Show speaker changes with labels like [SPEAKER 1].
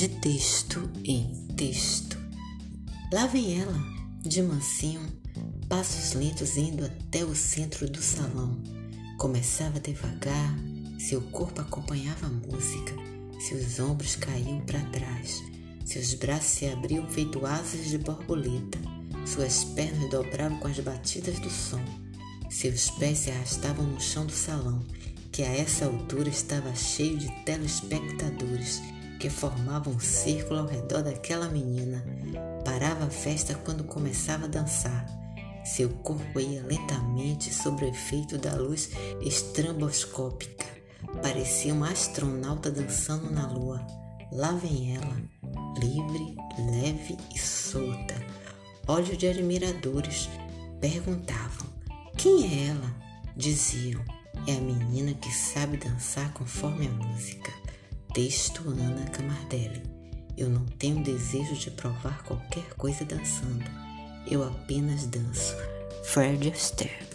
[SPEAKER 1] de texto em texto. Lá vem ela, de mansinho, passos lentos indo até o centro do salão. Começava devagar, seu corpo acompanhava a música, seus ombros caíam para trás, seus braços se abriam feito asas de borboleta, suas pernas dobravam com as batidas do som, seus pés se arrastavam no chão do salão que a essa altura estava cheio de telespectadores que formavam um círculo ao redor daquela menina. Parava a festa quando começava a dançar. Seu corpo ia lentamente sob o efeito da luz estramboscópica. Parecia uma astronauta dançando na lua. Lá vem ela, livre, leve e solta. Olhos de admiradores perguntavam: Quem é ela? Diziam: é a menina que sabe dançar conforme a música. Texto Ana Camardelli. Eu não tenho desejo de provar qualquer coisa dançando. Eu apenas danço. Fred Astaire.